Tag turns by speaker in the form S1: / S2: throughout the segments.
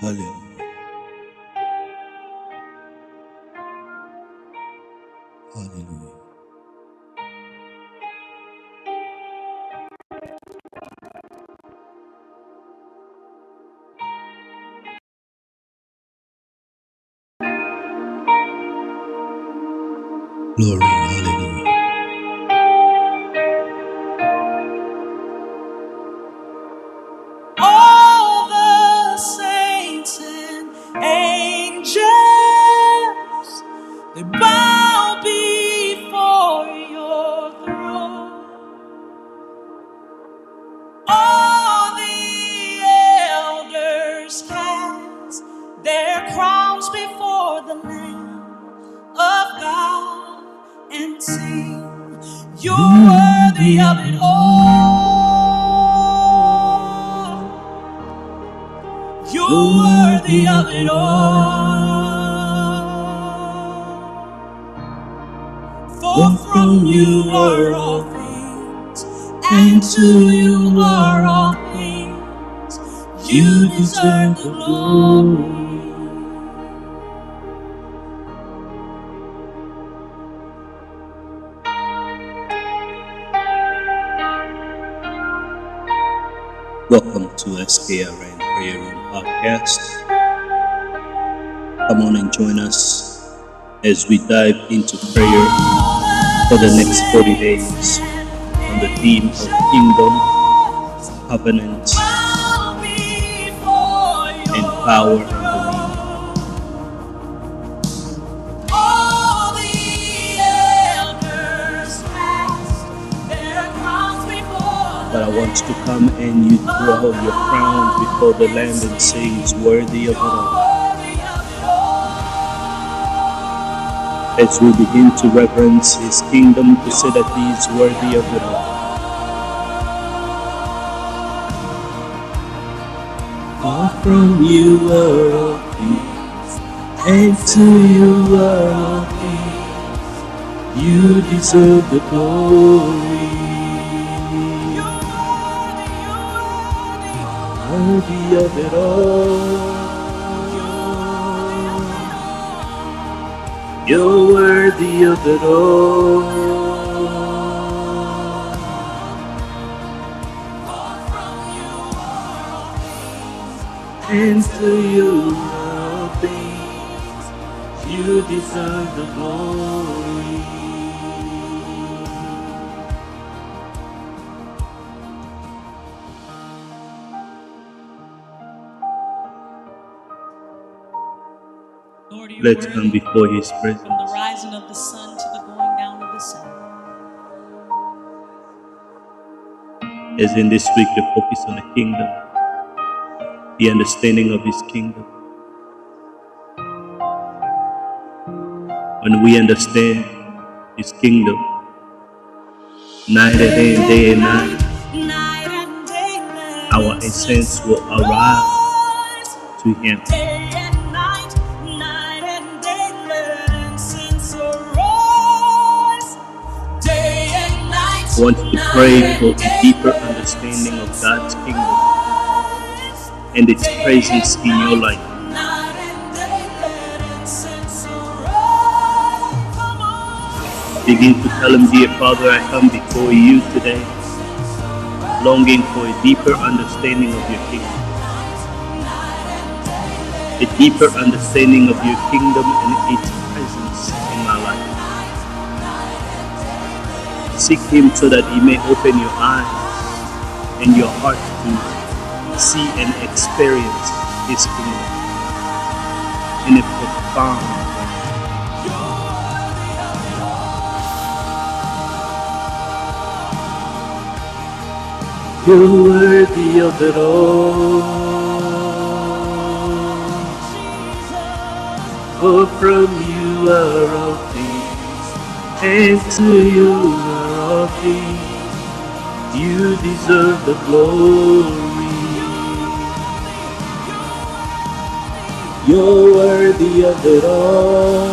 S1: Hallelujah. Hallelujah. Glory.
S2: And to you are all things. You deserve the glory.
S1: Welcome to SKRN Prayer Room Podcast. Come on and join us as we dive into prayer for the next 40 days on the theme of kingdom, covenant, and power and dominion.
S2: All the elders cast their crowns before
S1: But I want you to come and you throw your crown before the Lamb and say, He's worthy of it
S2: worthy of it all.
S1: As we begin to reverence His kingdom to say that He is worthy of it all. From you are all things, and to you are all things. You deserve the glory. Worthy of it all. You're worthy of it all. And to you all things. You deserve the glory.
S2: Lord,
S1: Let's come before His presence.
S2: From the rising of the sun to the going down of the sun.
S1: As in this week, we focus on the kingdom, the understanding of His kingdom. When we understand His kingdom, night and day, day and night,
S2: Night and day, let
S1: our essence will arrive to Him.
S2: Day night, night day, arise. Day night,
S1: I want to pray for a deeper understanding of God's kingdom and its presence in your life. Begin to tell Him, Dear Father, I come before you today, longing for a deeper understanding of your kingdom. A deeper understanding of your kingdom and its presence in my life. Seek Him so that He may open your eyes and your heart to see and experience His kingdom in a profound way. You're worthy of it all. For from you are all things, and to you are all things. You deserve the glory. You're worthy of it all.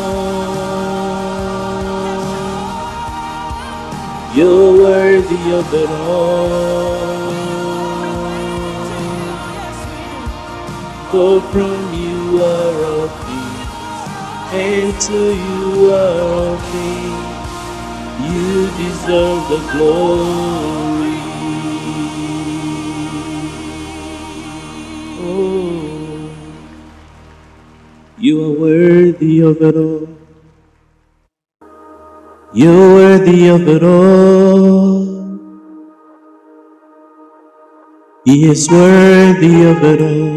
S1: You're worthy of it all. For from you are all things, and to you are all things. You deserve the glory. You are worthy of it all. You're worthy of it all. He is worthy of it all.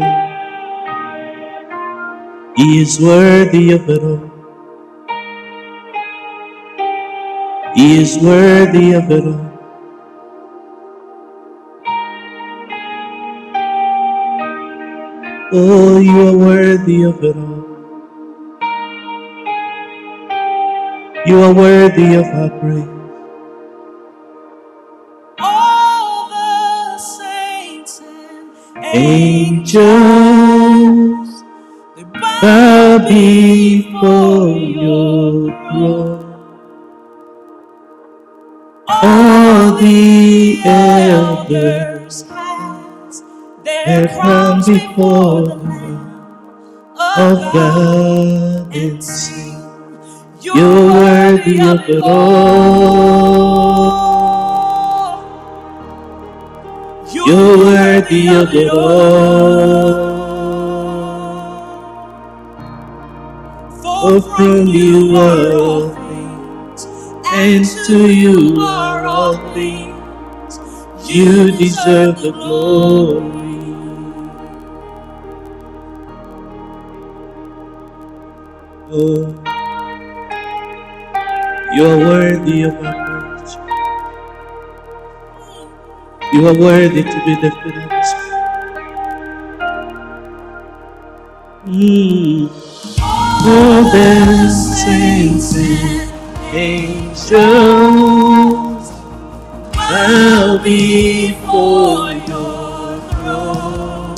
S1: He is worthy of it all. He is worthy of it all. Oh, you are worthy of it all. You are worthy of our praise.
S2: All the saints and
S1: Angels
S2: they
S1: bow before your throne. All the elders
S2: has
S1: their crowns before the Lamb of God and.
S2: You're
S1: worthy of it all. You're worthy of it all. For from you are all things, and to you are all things. You deserve the glory. Oh, you are worthy of our praise. You are worthy to be lifted up. Mm. All the saints and angels bow before your throne.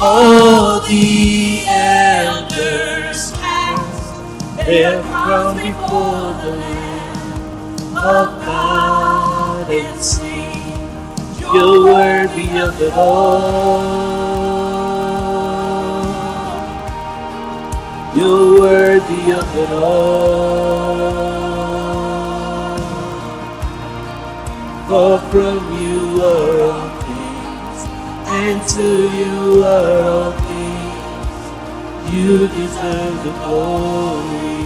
S1: All the elders cast their You're worthy of it all. You're worthy of it all. For from you are all things, and to you are all things. You deserve the glory.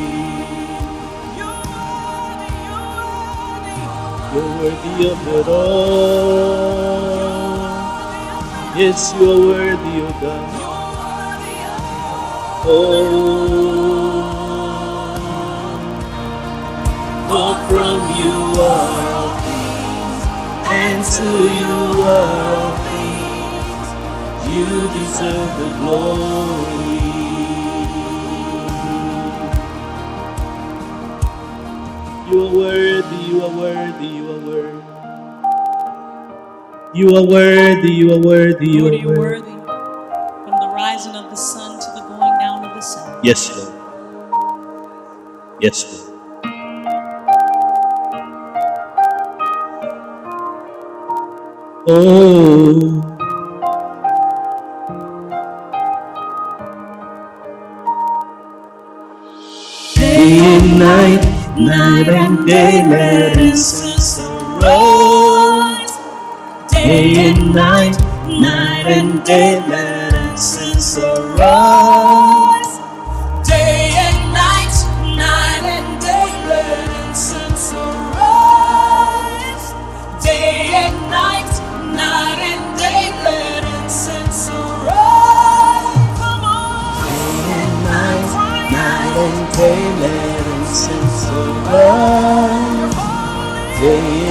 S1: Worthy of it all. Yes, you are worthy, O God. Oh, from you are all things, and to you are all things. You deserve the glory. You are worthy, you are worthy, you are worthy. You are worthy, you are worthy, you
S2: Lord,
S1: are
S2: you're
S1: worthy.
S2: worthy. From the rising of the sun to the going down of the sun.
S1: Yes, Lord. Yes, Lord. Oh, day and night, night and day, let incense arise. Day and night, night and day, let incense arise.
S2: Incense arise. Day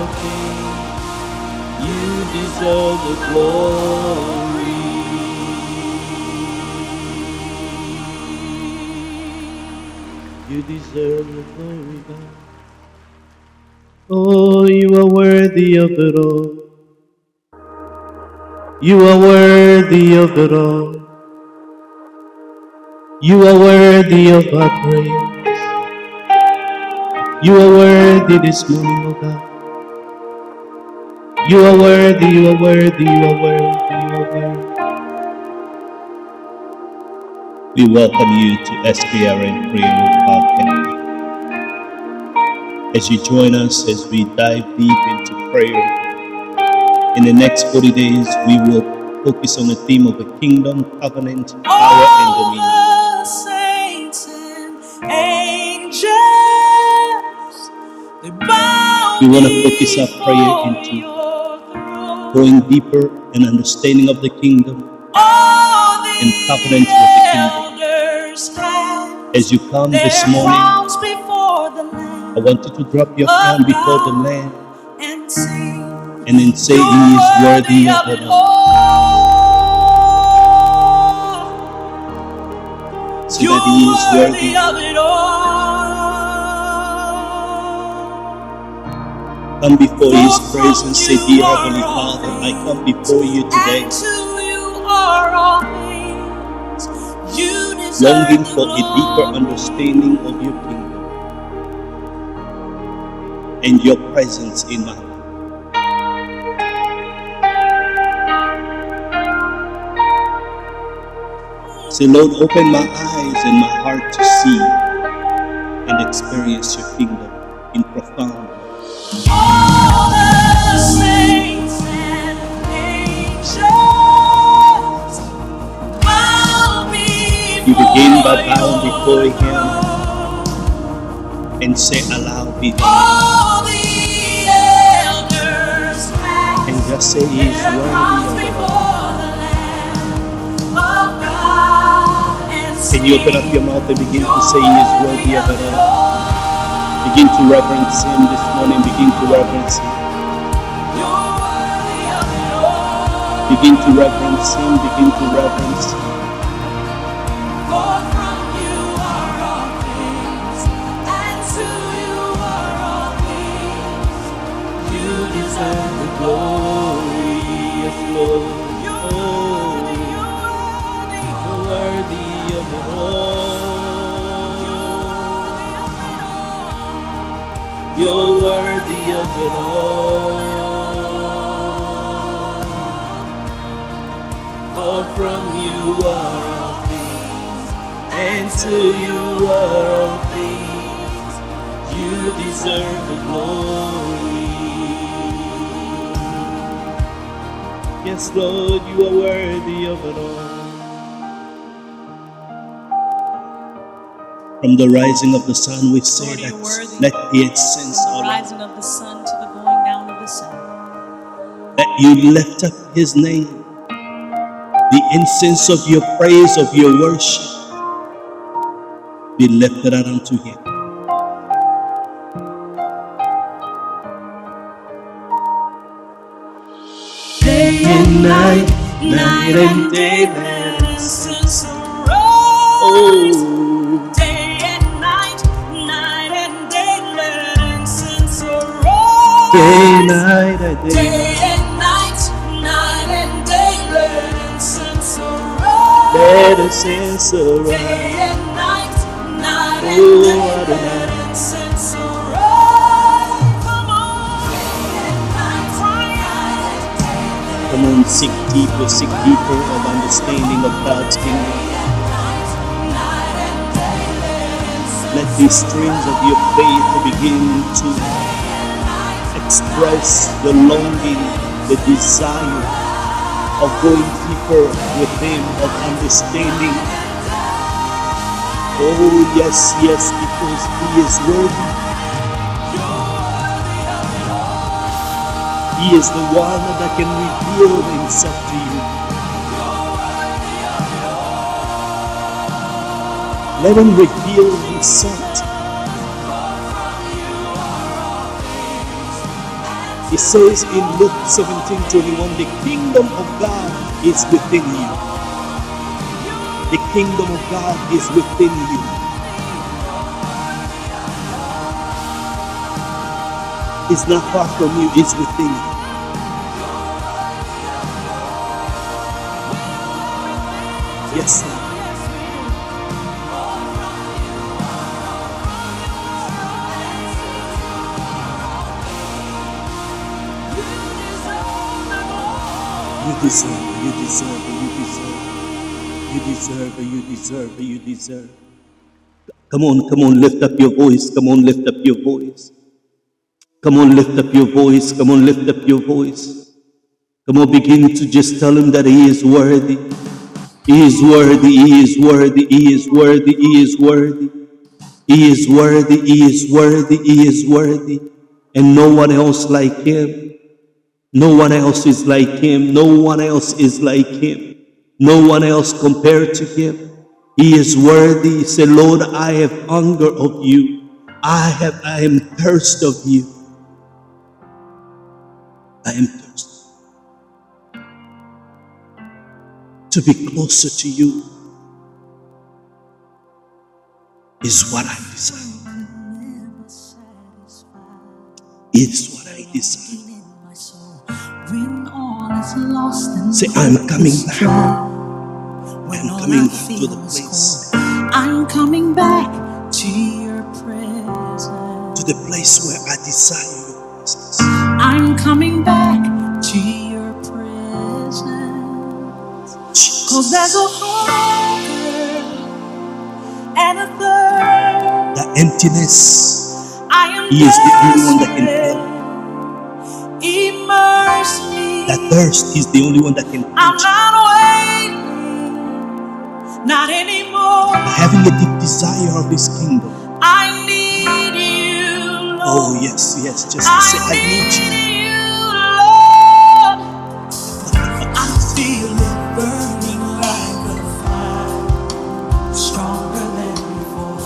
S1: all. You deserve the glory. You deserve the glory, God. Oh, you are worthy of it all. You are worthy of it all. You are worthy of our praise. You are worthy this morning, oh God. You are worthy, you are worthy, you are worthy, you are worthy. We welcome you to SKRN Prayer Podcast. As you join us as we dive deep into prayer, in the next 40 days, we will focus on the theme of the kingdom, covenant, power, and dominion.
S2: the saints and angels, they bow
S1: We want to focus our prayer into going deeper and understanding of the kingdom
S2: the
S1: and covenant with the kingdom. As you come this morning,
S2: crowns before the
S1: I want you to drop your crown before the Lamb
S2: and sing.
S1: and then say, He is worthy of it all. So that He is worthy.
S2: of it all.
S1: Come before His presence, say, Dear Heavenly Father, I come before you today,
S2: to you are all things. You deserve
S1: longing for a deeper understanding of your kingdom and your presence in my life. Say, Lord, open my eyes and my heart to see and experience your kingdom in profound You begin by
S2: before
S1: Him and say, Allow be done.
S2: All the elders cast
S1: And just say, He is worthy of it
S2: before
S1: all.
S2: the Lamb of God and
S1: Can you open up your mouth and begin to say, He is worthy of it all? Begin to reverence Him this morning. Begin to reverence Him. Begin to reverence Him. Begin to reverence Him. Yes, Lord. You're worthy of it all. You're worthy of it all. For from you are all things, and to you are all things. You deserve the glory. Yes, Lord, you are worthy of it all. From the rising of the sun, we say
S2: Lord,
S1: that
S2: you're
S1: let the incense
S2: From
S1: of
S2: the rising of the sun to the going down of the sun.
S1: that you lift up his name, the incense of your praise, of your worship, be lifted out unto him. Night,
S2: night and day, incense oh. arise.
S1: Oh,
S2: Day and night, night and day, let incense
S1: day, night, and day.
S2: Night, night and day, let incense
S1: incense
S2: Day and night, night and
S1: Oh,
S2: day,
S1: Adonai. Seek deeper, seek deeper of understanding of God's kingdom.
S2: let incense
S1: Let the strings of your faith begin to express the longing, the desire of going deeper with Him, of understanding. Oh, yes, yes, because He is worthy. He is the one that can reveal Himself to you. Let Him reveal Himself. He says in Luke 17 21, the kingdom of God is within you. The kingdom of God is within you. It's not far from you, it's within you. Yes, Lord. You deserve it, you deserve it, you deserve it. You deserve it, you deserve it, you deserve it. Come on, come on, lift up your voice. Come on, lift up your voice. Come on, lift up your voice. Come on, lift up your voice. Come on, begin to just tell him that he is worthy. He is worthy, he is worthy, he is worthy, he is worthy. He is worthy, he is worthy, he is worthy. And no one else like him. No one else is like him. No one else is like him. No one else compared to him. He is worthy. Say, Lord, I have hunger of you. I have I am thirst of you. I am thirsty to be closer to you is what I desire. Is what I desire.
S2: When all is lost and
S1: Say, I'm coming back. I'm coming back to the place,
S2: I'm coming back to your presence.
S1: to the place where I desire.
S2: I'm coming back to your presence. Cause there's a hunger and a thirst.
S1: That emptiness,
S2: I am
S1: He is the only one that can fill.
S2: Immerse me.
S1: That thirst, is the only one that can quench.
S2: I'm not waiting, not anymore.
S1: Having a deep desire of His kingdom.
S2: I need.
S1: Oh, yes, yes. Just to say, I need you.
S2: need you, Lord. I feel it burning like a fire, stronger than before.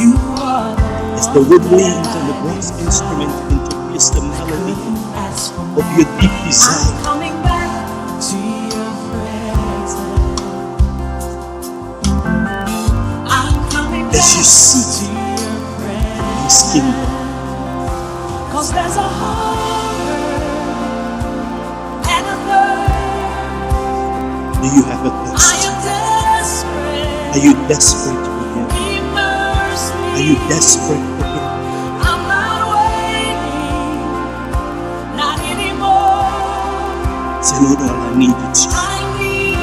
S2: You are the
S1: As the woodwinds and the brass instrument interpiece the melody of your deep desire.
S2: coming back to your presence. I'm coming
S1: As you seek Are you desperate for Him? Are you desperate for Him?
S2: I'm not waiting, not anymore.
S1: Say, Lord, all I need is you.
S2: I need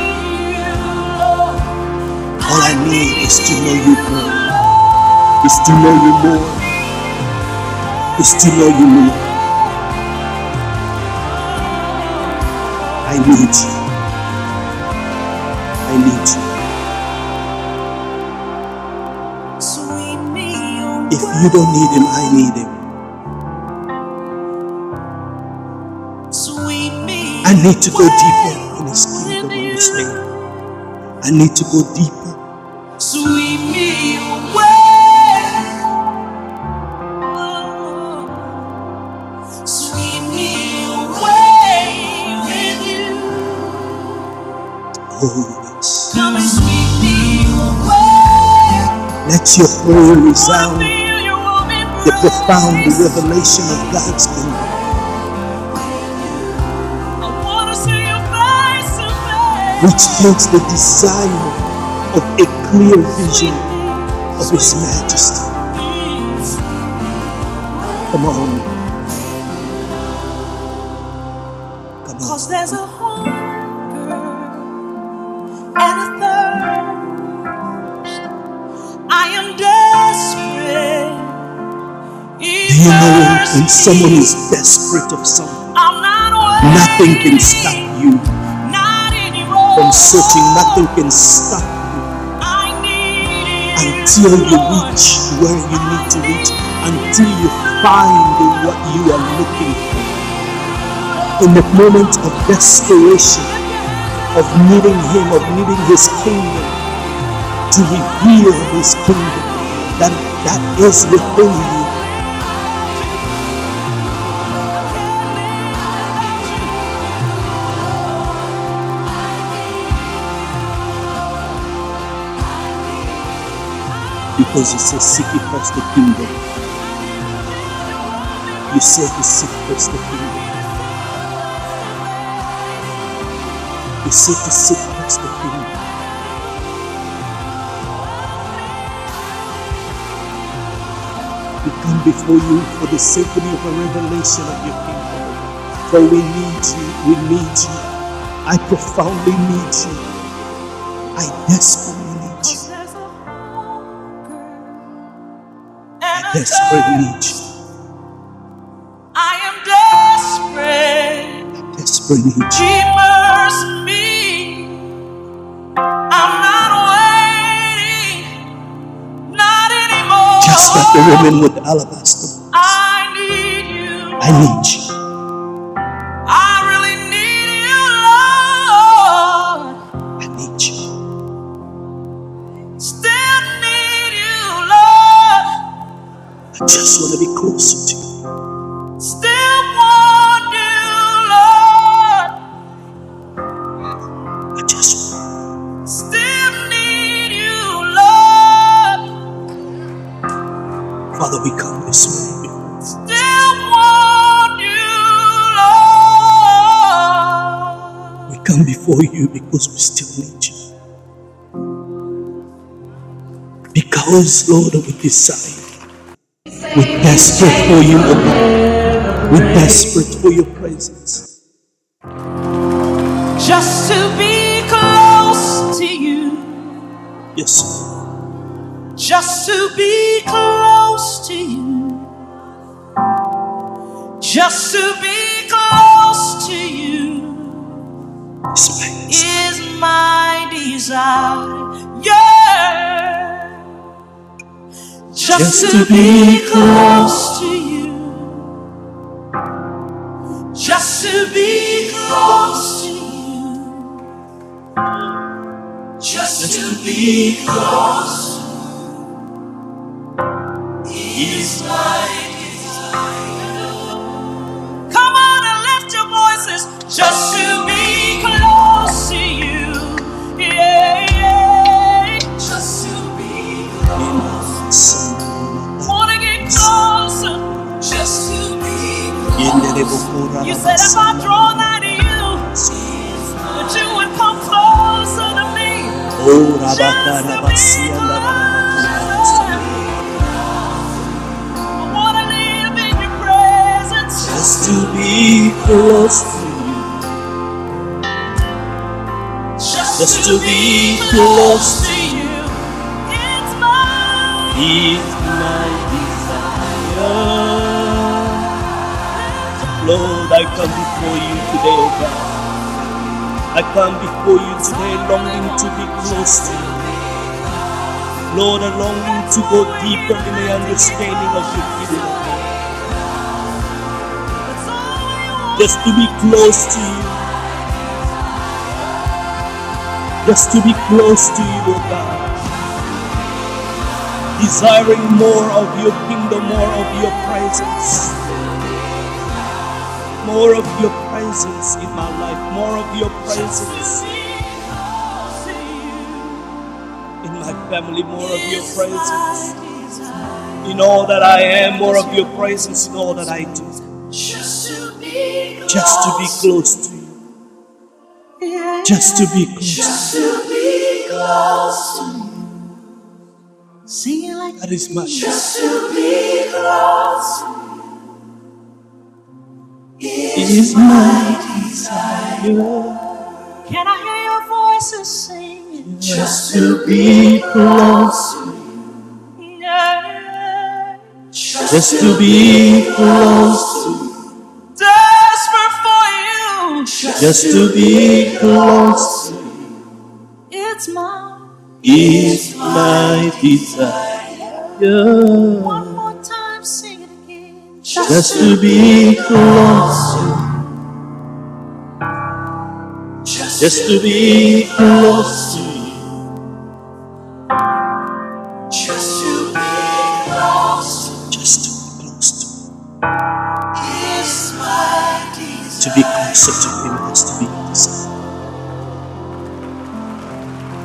S2: you, Lord.
S1: All I need is to know you more. Is to know you more. Is to know you more. I need you. I need you. If you don't need him, I need him.
S2: Sweep me
S1: I need to go deeper in his kingdom
S2: with you.
S1: understanding. I need to go deeper.
S2: Sweep me away. Sweep me away with you.
S1: Oh, yes.
S2: Come and sweep me away.
S1: Let your
S2: Wanna
S1: resound
S2: feel your warm
S1: the profound revelation of God's kingdom. Which takes the desire of a clear vision of His majesty. Come on, when someone is desperate of something, nothing can stop you. From searching, nothing can stop you. Until you reach where you need to reach, until you find what you are looking for. In the moment of desperation, of needing Him, of needing His kingdom, to reveal His kingdom, that, that is within you. Because He says, Seek ye first the kingdom. You said to seek first the kingdom. You said to seek first the kingdom. We come before you for the symphony of a revelation of your kingdom. For we need you. We need you. I profoundly need you. I desperately
S2: A
S1: desperately need.
S2: I am desperate.
S1: I desperately need.
S2: Immerse me. I'm not waiting, not anymore.
S1: Just like the women with alabaster.
S2: I need you.
S1: I need you. Just want to be closer to you.
S2: Still want you, Lord.
S1: I just want.
S2: Still need you, Lord.
S1: Father, we come this morning.
S2: Still want you, Lord.
S1: We come before you because we still need you. Because, Lord, we desire. We're desperate for you, O God. We're desperate for your presence.
S2: Just to be close to you.
S1: Yes.
S2: Just to be close to you. Just to be close to you
S1: Yes,
S2: is my desire. Yeah. Just, to, be close to you. Just to be close to you. Just to be close is my desire. Come on and lift your voices just to be close to you. Yeah, yeah. Just to be close. Wanna get closer. Just to be close. You said if I draw nigh to you, that you would come closer to me.
S1: Oh,
S2: Just to be close. I wanna live in your presence.
S1: Just to be close to you. Just to be close
S2: to you. It's my
S1: is my Lord, I come before you today, oh God. I come before you today longing to be close to you. Lord, I'm longing to go deeper in the understanding of your kingdom. Just to be close to you. Just to be close to you, oh God. Desiring more of your kingdom, more of your presence. More of your presence in my life, more of your presence in my family, more of your presence. In all that I am, more of your presence in all that I do.
S2: Just to be close.
S1: To you. Just to be close.
S2: Just to be close to you. Sing it like
S1: That is my
S2: Just to be close.
S1: Is my desire.
S2: Can I hear your voices singing?
S1: Just to be close.
S2: Yeah. Just
S1: just to be close to you,
S2: desperate for you.
S1: just to be close to you
S2: It's my
S1: is my desire. Just to be close. Just to be close to you.
S2: just to be close
S1: just to be close to
S2: is my
S1: to be closer to him has to be desire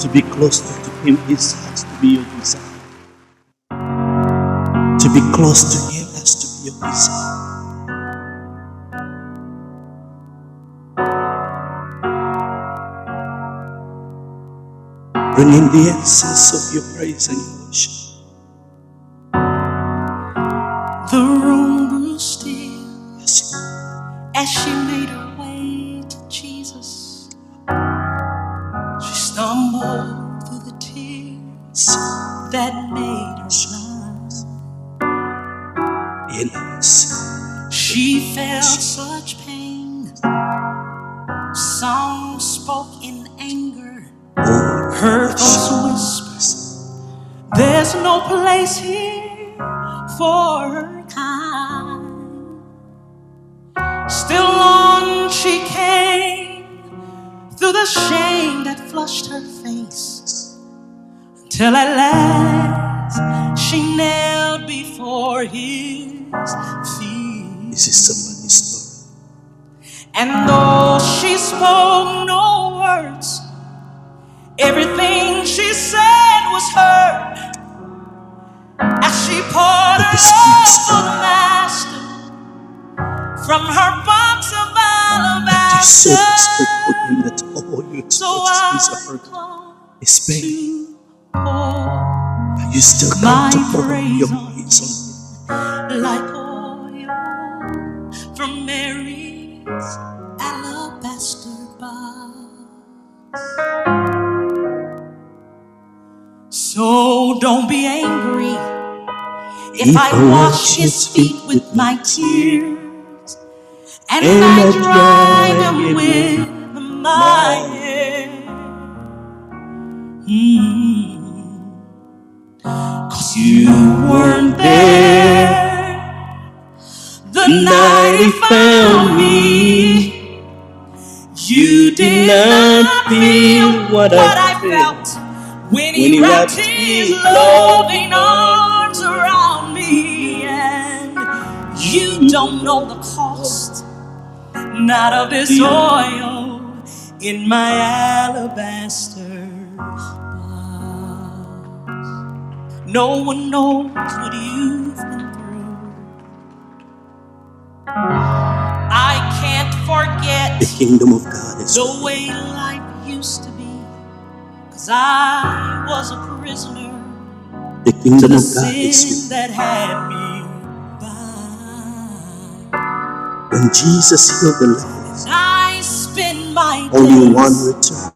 S1: to be closer to him is to be your desire. To be close to him your desire bring in the essence of your praise and
S2: Till at last she knelt before his feet.
S1: This is somebody's story.
S2: And though she spoke no words, everything she said was heard. As she poured her love for the Master from her box of
S1: That you saw the Spirit
S2: alabaster.
S1: put in that
S2: So
S1: expect is a
S2: I come
S1: is pain. You still
S2: My
S1: to pour your praise on
S2: like oil from Mary's alabaster box. So don't be angry if I wash his feet with my tears and
S1: And
S2: I
S1: I
S2: dry
S1: dry
S2: them
S1: them
S2: with my hair. Mm-hmm. Cause you weren't there the night he found me. You did not feel what I felt when he wrapped his loving arms around me. And you don't know the cost, not of this oil in my alabaster. No one knows what you've been through. I can't
S1: The kingdom of God is
S2: the way life used to be. Cause I was a prisoner
S1: the
S2: to
S1: kingdom
S2: the
S1: of God is
S2: that had me bound.
S1: when Jesus healed the leper.
S2: I spend my
S1: Only
S2: days
S1: one returned.